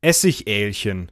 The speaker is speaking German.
Essigälchen